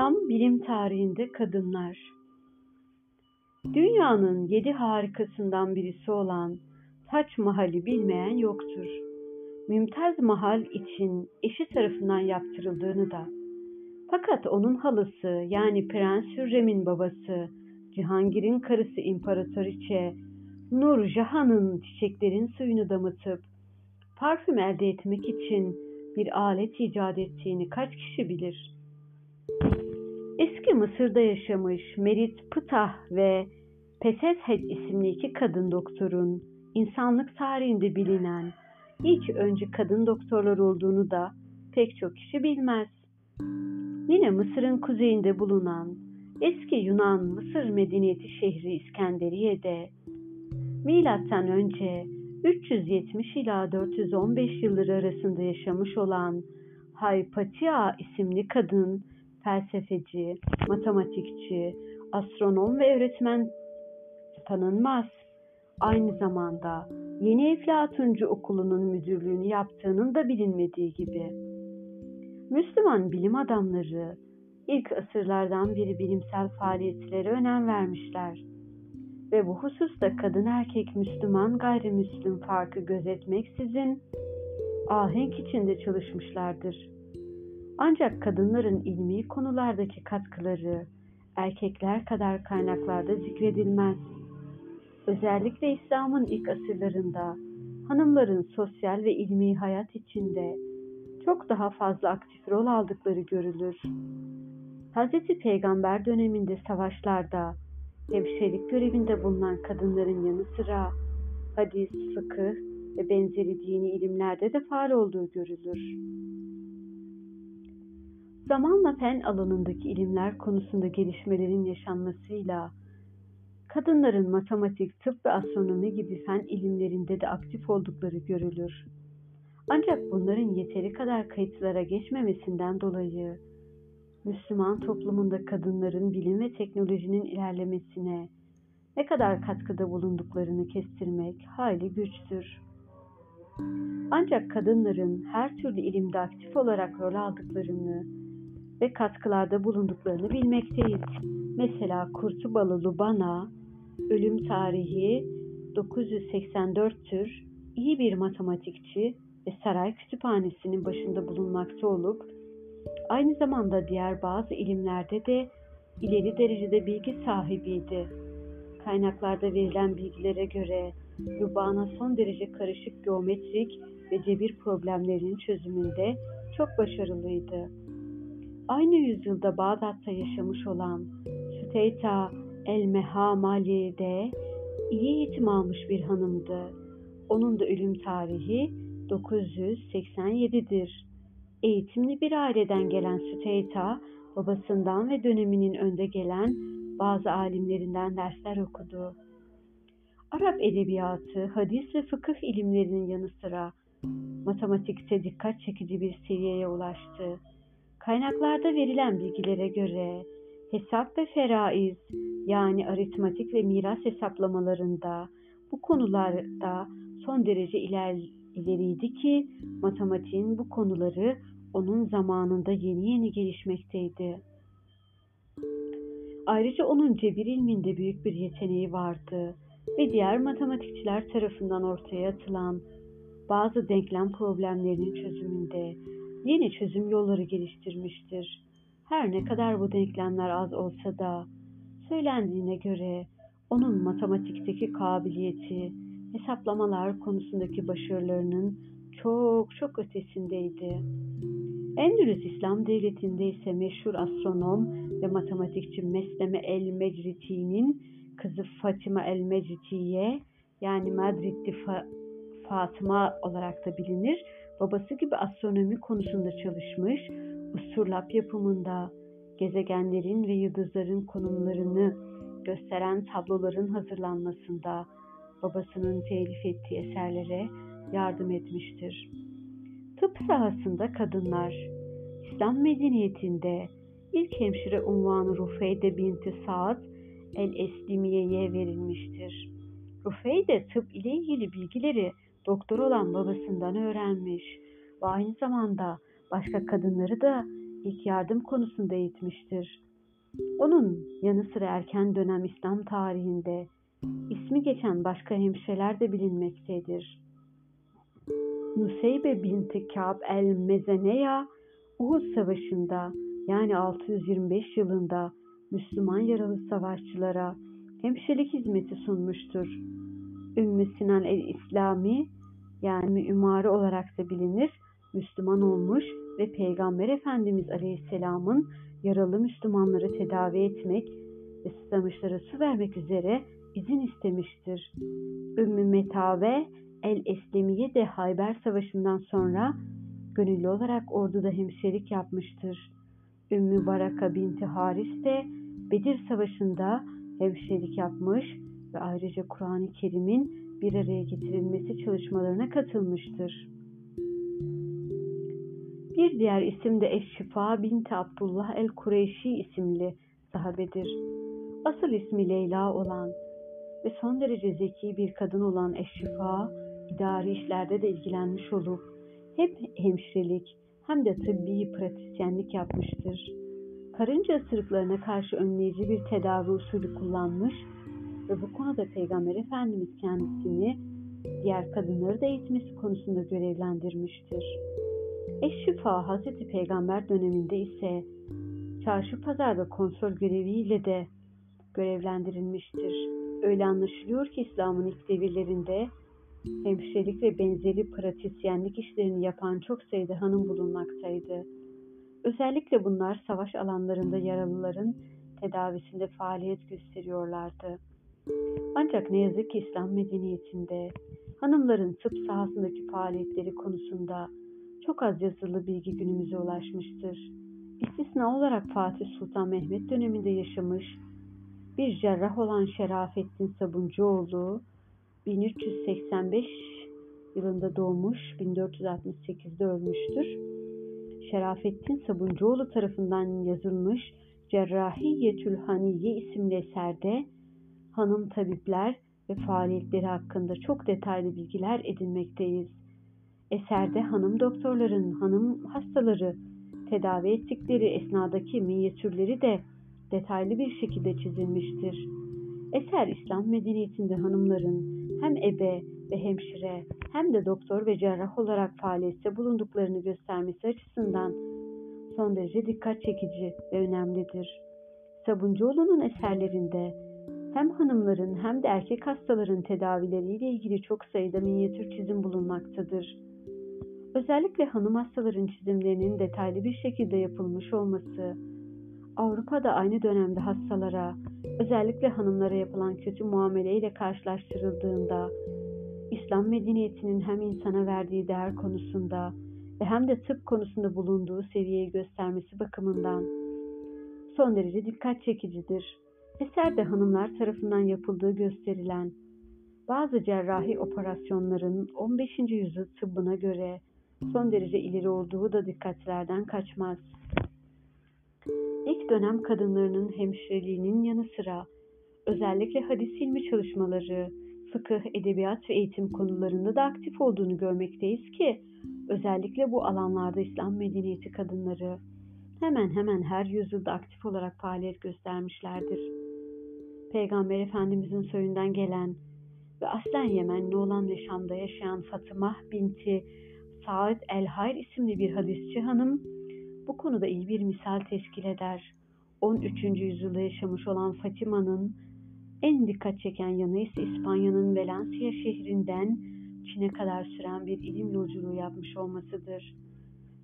İslam bilim tarihinde kadınlar. Dünyanın yedi harikasından birisi olan Taç Mahal'i bilmeyen yoktur. Mümtaz Mahal için eşi tarafından yaptırıldığını da. Fakat onun halası yani Prens Hürrem'in babası, Cihangir'in karısı İmparatoriçe, Nur Jahan'ın çiçeklerin suyunu damıtıp parfüm elde etmek için bir alet icat ettiğini kaç kişi bilir?'' Eski Mısır'da yaşamış Merit Pıtah ve Peseshed isimli iki kadın doktorun insanlık tarihinde bilinen ilk önce kadın doktorlar olduğunu da pek çok kişi bilmez. Yine Mısır'ın kuzeyinde bulunan eski Yunan Mısır medeniyeti şehri İskenderiye'de milattan önce 370 ila 415 yılları arasında yaşamış olan Haypatia isimli kadın felsefeci, matematikçi, astronom ve öğretmen tanınmaz. Aynı zamanda Yeni Eflatuncu Okulu'nun müdürlüğünü yaptığının da bilinmediği gibi. Müslüman bilim adamları ilk asırlardan beri bilimsel faaliyetlere önem vermişler ve bu hususta kadın erkek Müslüman gayrimüslim farkı gözetmeksizin ahenk içinde çalışmışlardır. Ancak kadınların ilmi konulardaki katkıları erkekler kadar kaynaklarda zikredilmez. Özellikle İslam'ın ilk asırlarında hanımların sosyal ve ilmi hayat içinde çok daha fazla aktif rol aldıkları görülür. Hz. Peygamber döneminde savaşlarda hemşirelik görevinde bulunan kadınların yanı sıra hadis, fıkıh ve benzeri dini ilimlerde de faal olduğu görülür. Zamanla fen alanındaki ilimler konusunda gelişmelerin yaşanmasıyla kadınların matematik, tıp ve astronomi gibi fen ilimlerinde de aktif oldukları görülür. Ancak bunların yeteri kadar kayıtlara geçmemesinden dolayı Müslüman toplumunda kadınların bilim ve teknolojinin ilerlemesine ne kadar katkıda bulunduklarını kestirmek hayli güçtür. Ancak kadınların her türlü ilimde aktif olarak rol aldıklarını ve katkılarda bulunduklarını bilmekteyiz. Mesela Kurtubalı Lubana ölüm tarihi 984'tür. İyi bir matematikçi ve saray kütüphanesinin başında bulunmakta olup aynı zamanda diğer bazı ilimlerde de ileri derecede bilgi sahibiydi. Kaynaklarda verilen bilgilere göre Lubana son derece karışık geometrik ve cebir problemlerinin çözümünde çok başarılıydı. Aynı yüzyılda Bağdat'ta yaşamış olan Süteyta el-Mehamali de iyi eğitim almış bir hanımdı. Onun da ölüm tarihi 987'dir. Eğitimli bir aileden gelen Süteyta, babasından ve döneminin önde gelen bazı alimlerinden dersler okudu. Arap edebiyatı, hadis ve fıkıh ilimlerinin yanı sıra matematikte dikkat çekici bir seviyeye ulaştı. Kaynaklarda verilen bilgilere göre hesap ve feraiz yani aritmatik ve miras hesaplamalarında bu konularda son derece iler, ileriydi ki matematiğin bu konuları onun zamanında yeni yeni gelişmekteydi. Ayrıca onun cebir ilminde büyük bir yeteneği vardı ve diğer matematikçiler tarafından ortaya atılan bazı denklem problemlerinin çözümünde yeni çözüm yolları geliştirmiştir. Her ne kadar bu denklemler az olsa da söylendiğine göre onun matematikteki kabiliyeti, hesaplamalar konusundaki başarılarının çok çok ötesindeydi. Endülüs İslam Devleti'nde ise meşhur astronom ve matematikçi Mesleme el-Mecriti'nin kızı Fatima el-Mecritiye yani Madrid'li Fa Fatıma olarak da bilinir babası gibi astronomi konusunda çalışmış, usturlap yapımında gezegenlerin ve yıldızların konumlarını gösteren tabloların hazırlanmasında babasının telif ettiği eserlere yardım etmiştir. Tıp sahasında kadınlar, İslam medeniyetinde ilk hemşire unvanı Rufeyde binti Saad el-Eslimiye'ye verilmiştir. Rufeyde tıp ile ilgili bilgileri doktor olan babasından öğrenmiş ve aynı zamanda başka kadınları da ilk yardım konusunda eğitmiştir. Onun yanı sıra erken dönem İslam tarihinde ismi geçen başka hemşireler de bilinmektedir. Nuseybe binti Kâb el-Mezeneya Uhud Savaşı'nda yani 625 yılında Müslüman yaralı savaşçılara hemşirelik hizmeti sunmuştur. Ümmü Sinan el-İslami yani Ümari olarak da bilinir, Müslüman olmuş ve Peygamber Efendimiz Aleyhisselam'ın yaralı Müslümanları tedavi etmek ve susamışlara su vermek üzere izin istemiştir. Ümmü Metave el-Eslemiye de Hayber Savaşı'ndan sonra gönüllü olarak orduda hemşirelik yapmıştır. Ümmü Baraka binti Haris de Bedir Savaşı'nda hemşirelik yapmış ve ayrıca Kur'an-ı Kerim'in bir araya getirilmesi çalışmalarına katılmıştır. Bir diğer isim de Eşşifa binti Abdullah el-Kureyşi isimli sahabedir. Asıl ismi Leyla olan ve son derece zeki bir kadın olan Eşşifa, idari işlerde de ilgilenmiş olup hep hemşirelik hem de tıbbi pratisyenlik yapmıştır. Karınca ısırıklarına karşı önleyici bir tedavi usulü kullanmış ve bu konuda Peygamber Efendimiz kendisini diğer kadınları da eğitmesi konusunda görevlendirmiştir. Eşşifa Hazreti Peygamber döneminde ise çarşı pazar ve kontrol göreviyle de görevlendirilmiştir. Öyle anlaşılıyor ki İslam'ın ilk devirlerinde hemşirelik ve benzeri pratisyenlik işlerini yapan çok sayıda hanım bulunmaktaydı. Özellikle bunlar savaş alanlarında yaralıların tedavisinde faaliyet gösteriyorlardı. Ancak ne yazık ki İslam medeniyetinde hanımların tıp sahasındaki faaliyetleri konusunda çok az yazılı bilgi günümüze ulaşmıştır. İstisna olarak Fatih Sultan Mehmet döneminde yaşamış bir cerrah olan Şerafettin Sabuncuoğlu 1385 yılında doğmuş, 1468'de ölmüştür. Şerafettin Sabuncuoğlu tarafından yazılmış Cerrahiyetül Haniye isimli eserde hanım tabipler ve faaliyetleri hakkında çok detaylı bilgiler edinmekteyiz. Eserde hanım doktorların hanım hastaları tedavi ettikleri esnadaki minyatürleri de detaylı bir şekilde çizilmiştir. Eser İslam medeniyetinde hanımların hem ebe ve hemşire hem de doktor ve cerrah olarak faaliyette bulunduklarını göstermesi açısından son derece dikkat çekici ve önemlidir. Sabuncuoğlu'nun eserlerinde hem hanımların hem de erkek hastaların tedavileriyle ilgili çok sayıda minyatür çizim bulunmaktadır. Özellikle hanım hastaların çizimlerinin detaylı bir şekilde yapılmış olması, Avrupa'da aynı dönemde hastalara, özellikle hanımlara yapılan kötü muameleyle karşılaştırıldığında, İslam medeniyetinin hem insana verdiği değer konusunda ve hem de tıp konusunda bulunduğu seviyeyi göstermesi bakımından son derece dikkat çekicidir. Eserde hanımlar tarafından yapıldığı gösterilen bazı cerrahi operasyonların 15. yüzyıl tıbbına göre son derece ileri olduğu da dikkatlerden kaçmaz. İlk dönem kadınlarının hemşireliğinin yanı sıra özellikle hadis ilmi çalışmaları, fıkıh, edebiyat ve eğitim konularında da aktif olduğunu görmekteyiz ki özellikle bu alanlarda İslam medeniyeti kadınları hemen hemen her yüzyılda aktif olarak faaliyet göstermişlerdir. Peygamber Efendimizin soyundan gelen ve aslen Yemenli olan ve Şam'da yaşayan Fatıma binti Saad el-Hayr isimli bir hadisçi hanım bu konuda iyi bir misal teşkil eder. 13. yüzyılda yaşamış olan Fatima'nın en dikkat çeken yanı ise İspanya'nın Valencia şehrinden Çin'e kadar süren bir ilim yolculuğu yapmış olmasıdır.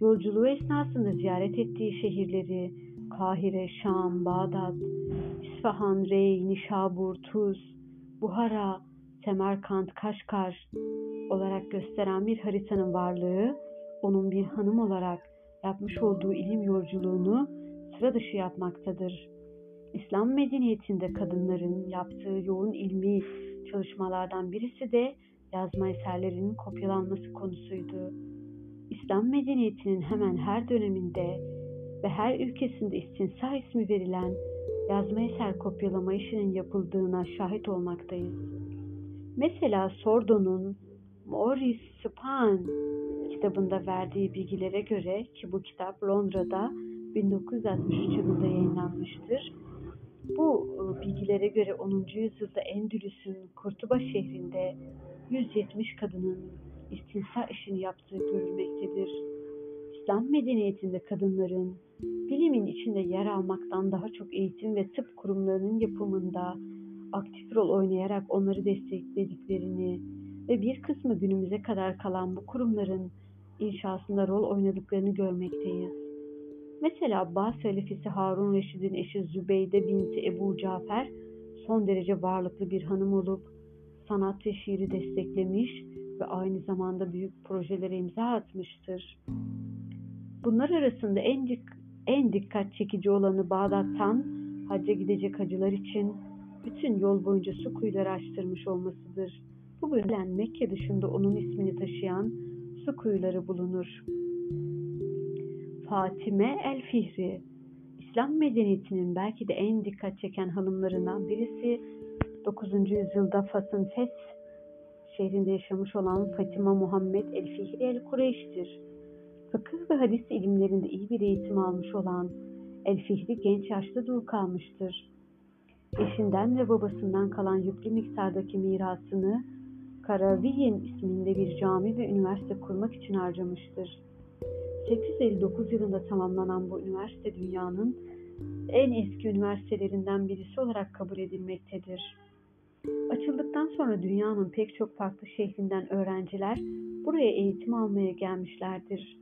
Yolculuğu esnasında ziyaret ettiği şehirleri Kahire, Şam, Bağdat, İsfahan, Rey, Nişabur, Tuz, Buhara, Semerkant, Kaşkar olarak gösteren bir haritanın varlığı onun bir hanım olarak yapmış olduğu ilim yolculuğunu sıra dışı yapmaktadır. İslam medeniyetinde kadınların yaptığı yoğun ilmi çalışmalardan birisi de yazma eserlerinin kopyalanması konusuydu. İslam medeniyetinin hemen her döneminde ve her ülkesinde istinsa ismi verilen yazma eser kopyalama işinin yapıldığına şahit olmaktayız. Mesela Sordo'nun Maurice Spain kitabında verdiği bilgilere göre ki bu kitap Londra'da 1963 yılında yayınlanmıştır. Bu e, bilgilere göre 10. yüzyılda Endülüs'ün Kurtuba şehrinde 170 kadının istinsa işini yaptığı görülmektedir. İslam medeniyetinde kadınların bilimin içinde yer almaktan daha çok eğitim ve tıp kurumlarının yapımında aktif rol oynayarak onları desteklediklerini ve bir kısmı günümüze kadar kalan bu kurumların inşasında rol oynadıklarını görmekteyiz. Mesela Abbas halifesi Harun Reşid'in eşi Zübeyde binti Ebu Cafer son derece varlıklı bir hanım olup sanat ve şiiri desteklemiş ve aynı zamanda büyük projelere imza atmıştır. Bunlar arasında en, dik en dikkat çekici olanı Bağdat'tan hacca gidecek hacılar için bütün yol boyunca su kuyuları açtırmış olmasıdır. Bu bölümden Mekke dışında onun ismini taşıyan su kuyuları bulunur. Fatime El Fihri İslam medeniyetinin belki de en dikkat çeken hanımlarından birisi 9. yüzyılda Fas'ın Fes şehrinde yaşamış olan Fatima Muhammed El Fihri El Kureyş'tir. Fıkıh ve hadis ilimlerinde iyi bir eğitim almış olan El Fihri genç yaşta dul kalmıştır. Eşinden ve babasından kalan yüklü miktardaki mirasını Karaviyen isminde bir cami ve üniversite kurmak için harcamıştır. 859 yılında tamamlanan bu üniversite dünyanın en eski üniversitelerinden birisi olarak kabul edilmektedir. Açıldıktan sonra dünyanın pek çok farklı şehrinden öğrenciler buraya eğitim almaya gelmişlerdir.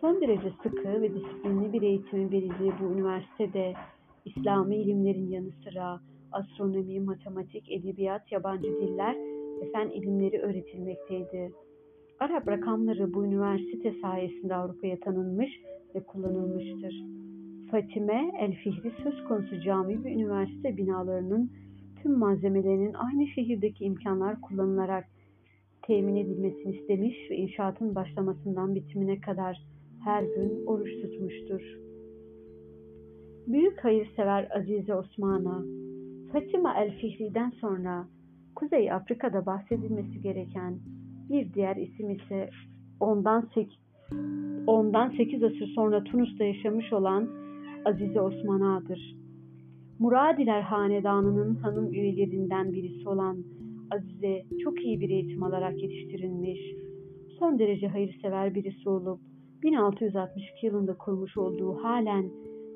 Son derece sıkı ve disiplinli bir eğitimin verildiği bu üniversitede İslami ilimlerin yanı sıra astronomi, matematik, edebiyat, yabancı diller ve fen ilimleri öğretilmekteydi. Arap rakamları bu üniversite sayesinde Avrupa'ya tanınmış ve kullanılmıştır. Fatime El Fihri söz konusu cami ve üniversite binalarının tüm malzemelerinin aynı şehirdeki imkanlar kullanılarak temin edilmesini istemiş ve inşaatın başlamasından bitimine kadar her gün oruç tutmuştur. Büyük hayırsever Azize Osman'a Fatima El Fihri'den sonra Kuzey Afrika'da bahsedilmesi gereken bir diğer isim ise ondan 8, ondan 8 asır sonra Tunus'ta yaşamış olan Azize Osman Ağa'dır. Muradiler Hanedanı'nın hanım üyelerinden birisi olan Azize çok iyi bir eğitim alarak yetiştirilmiş, son derece hayırsever birisi olup 1662 yılında kurmuş olduğu halen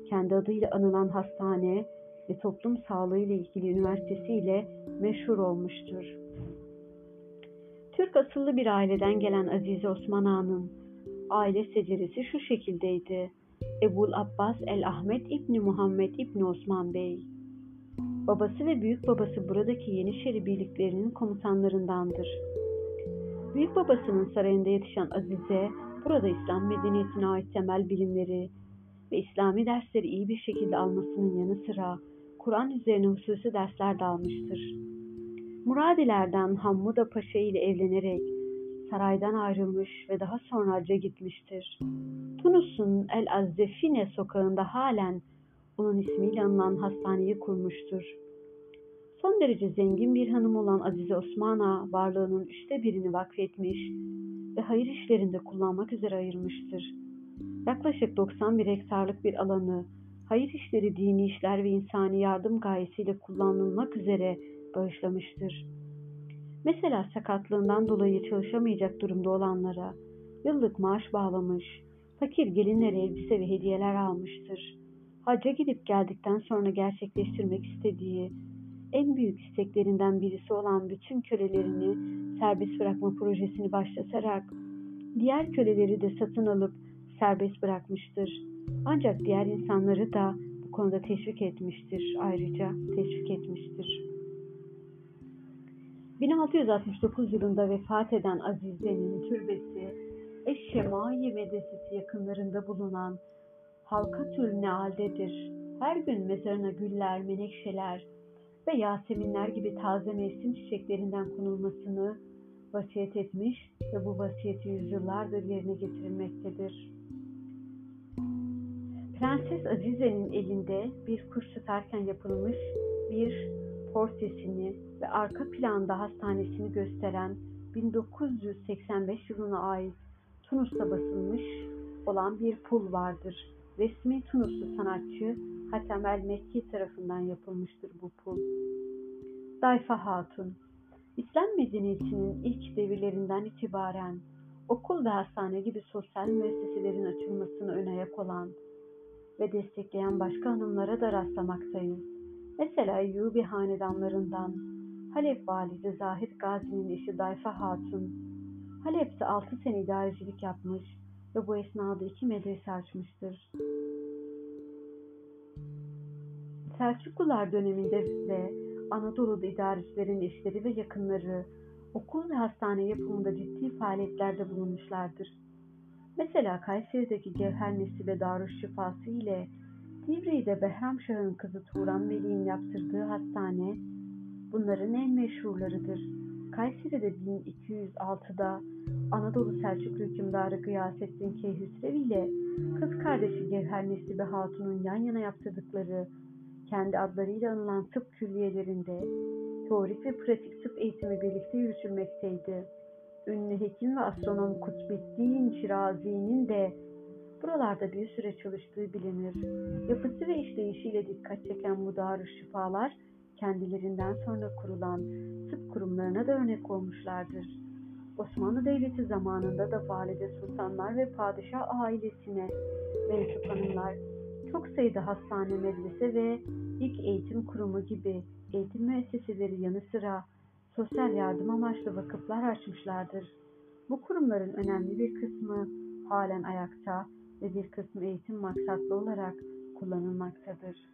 kendi adıyla anılan hastane ve toplum sağlığı ile ilgili üniversitesiyle meşhur olmuştur. Türk asıllı bir aileden gelen Azize Osman Ağa'nın aile seceresi şu şekildeydi. Ebul Abbas el Ahmet İbni Muhammed İbni Osman Bey. Babası ve büyük babası buradaki Yeniçeri birliklerinin komutanlarındandır. Büyük babasının sarayında yetişen Azize, burada İslam medeniyetine ait temel bilimleri ve İslami dersleri iyi bir şekilde almasının yanı sıra Kur'an üzerine hususi dersler de almıştır. Muradilerden Hammuda Paşa ile evlenerek saraydan ayrılmış ve daha sonra hacca gitmiştir. Tunus'un El Azzefine sokağında halen onun ismiyle anılan hastaneyi kurmuştur. Son derece zengin bir hanım olan Azize Osman'a varlığının üçte birini vakfetmiş ve hayır işlerinde kullanmak üzere ayırmıştır. Yaklaşık 91 hektarlık bir alanı hayır işleri, dini işler ve insani yardım gayesiyle kullanılmak üzere bağışlamıştır. Mesela sakatlığından dolayı çalışamayacak durumda olanlara yıllık maaş bağlamış, fakir gelinlere elbise ve hediyeler almıştır. Hacca gidip geldikten sonra gerçekleştirmek istediği en büyük isteklerinden birisi olan bütün kölelerini serbest bırakma projesini başlatarak diğer köleleri de satın alıp serbest bırakmıştır. Ancak diğer insanları da bu konuda teşvik etmiştir. Ayrıca teşvik etmiştir. 1669 yılında vefat eden Azize'nin türbesi Eşşemai medresesi yakınlarında bulunan Halkatül Neal'dedir. Her gün mezarına güller, menekşeler ve yaseminler gibi taze mevsim çiçeklerinden konulmasını vasiyet etmiş ve bu vasiyeti yüzyıllardır yerine getirilmektedir. Prenses Azize'nin elinde bir kuş tutarken yapılmış bir portresini ve arka planda hastanesini gösteren 1985 yılına ait Tunus'ta basılmış olan bir pul vardır. resmi Tunuslu sanatçı Hatem el Mekki tarafından yapılmıştır bu pul. Dayfa Hatun İslam medeniyetinin ilk devirlerinden itibaren okul ve hastane gibi sosyal müesseselerin açılmasını ön ayak olan ve destekleyen başka hanımlara da rastlamaktayız. Mesela Eyyubi hanedanlarından Halep valisi Zahid Gazi'nin eşi Dayfa Hatun, Halep'te 6 sene idarecilik yapmış ve bu esnada iki medrese açmıştır. Selçuklular döneminde de Anadolu'da idarecilerin eşleri ve yakınları okul ve hastane yapımında ciddi faaliyetlerde bulunmuşlardır. Mesela Kayseri'deki Gevhernesi ve Darüşşifası ile Divri'de Behramşah'ın kızı Turan Veli'nin yaptırdığı hastane bunların en meşhurlarıdır. Kayseri'de 1206'da Anadolu Selçuklu hükümdarı Gıyasettin Keyhüsrev ile kız kardeşi Gevhernesi ve Hatun'un yan yana yaptırdıkları kendi adlarıyla anılan tıp külliyelerinde teorik ve pratik tıp eğitimi birlikte yürütülmekteydi. Ünlü hekim ve astronom Kutbettin Şirazi'nin de buralarda bir süre çalıştığı bilinir. Yapısı ve işleyişiyle dikkat çeken bu şifalar kendilerinden sonra kurulan tıp kurumlarına da örnek olmuşlardır. Osmanlı Devleti zamanında da valide sultanlar ve padişah ailesine mensup hanımlar çok sayıda hastane, medrese ve ilk eğitim kurumu gibi eğitim müesseseleri yanı sıra sosyal yardım amaçlı vakıflar açmışlardır. Bu kurumların önemli bir kısmı halen ayakta ve bir kısmı eğitim maksatlı olarak kullanılmaktadır.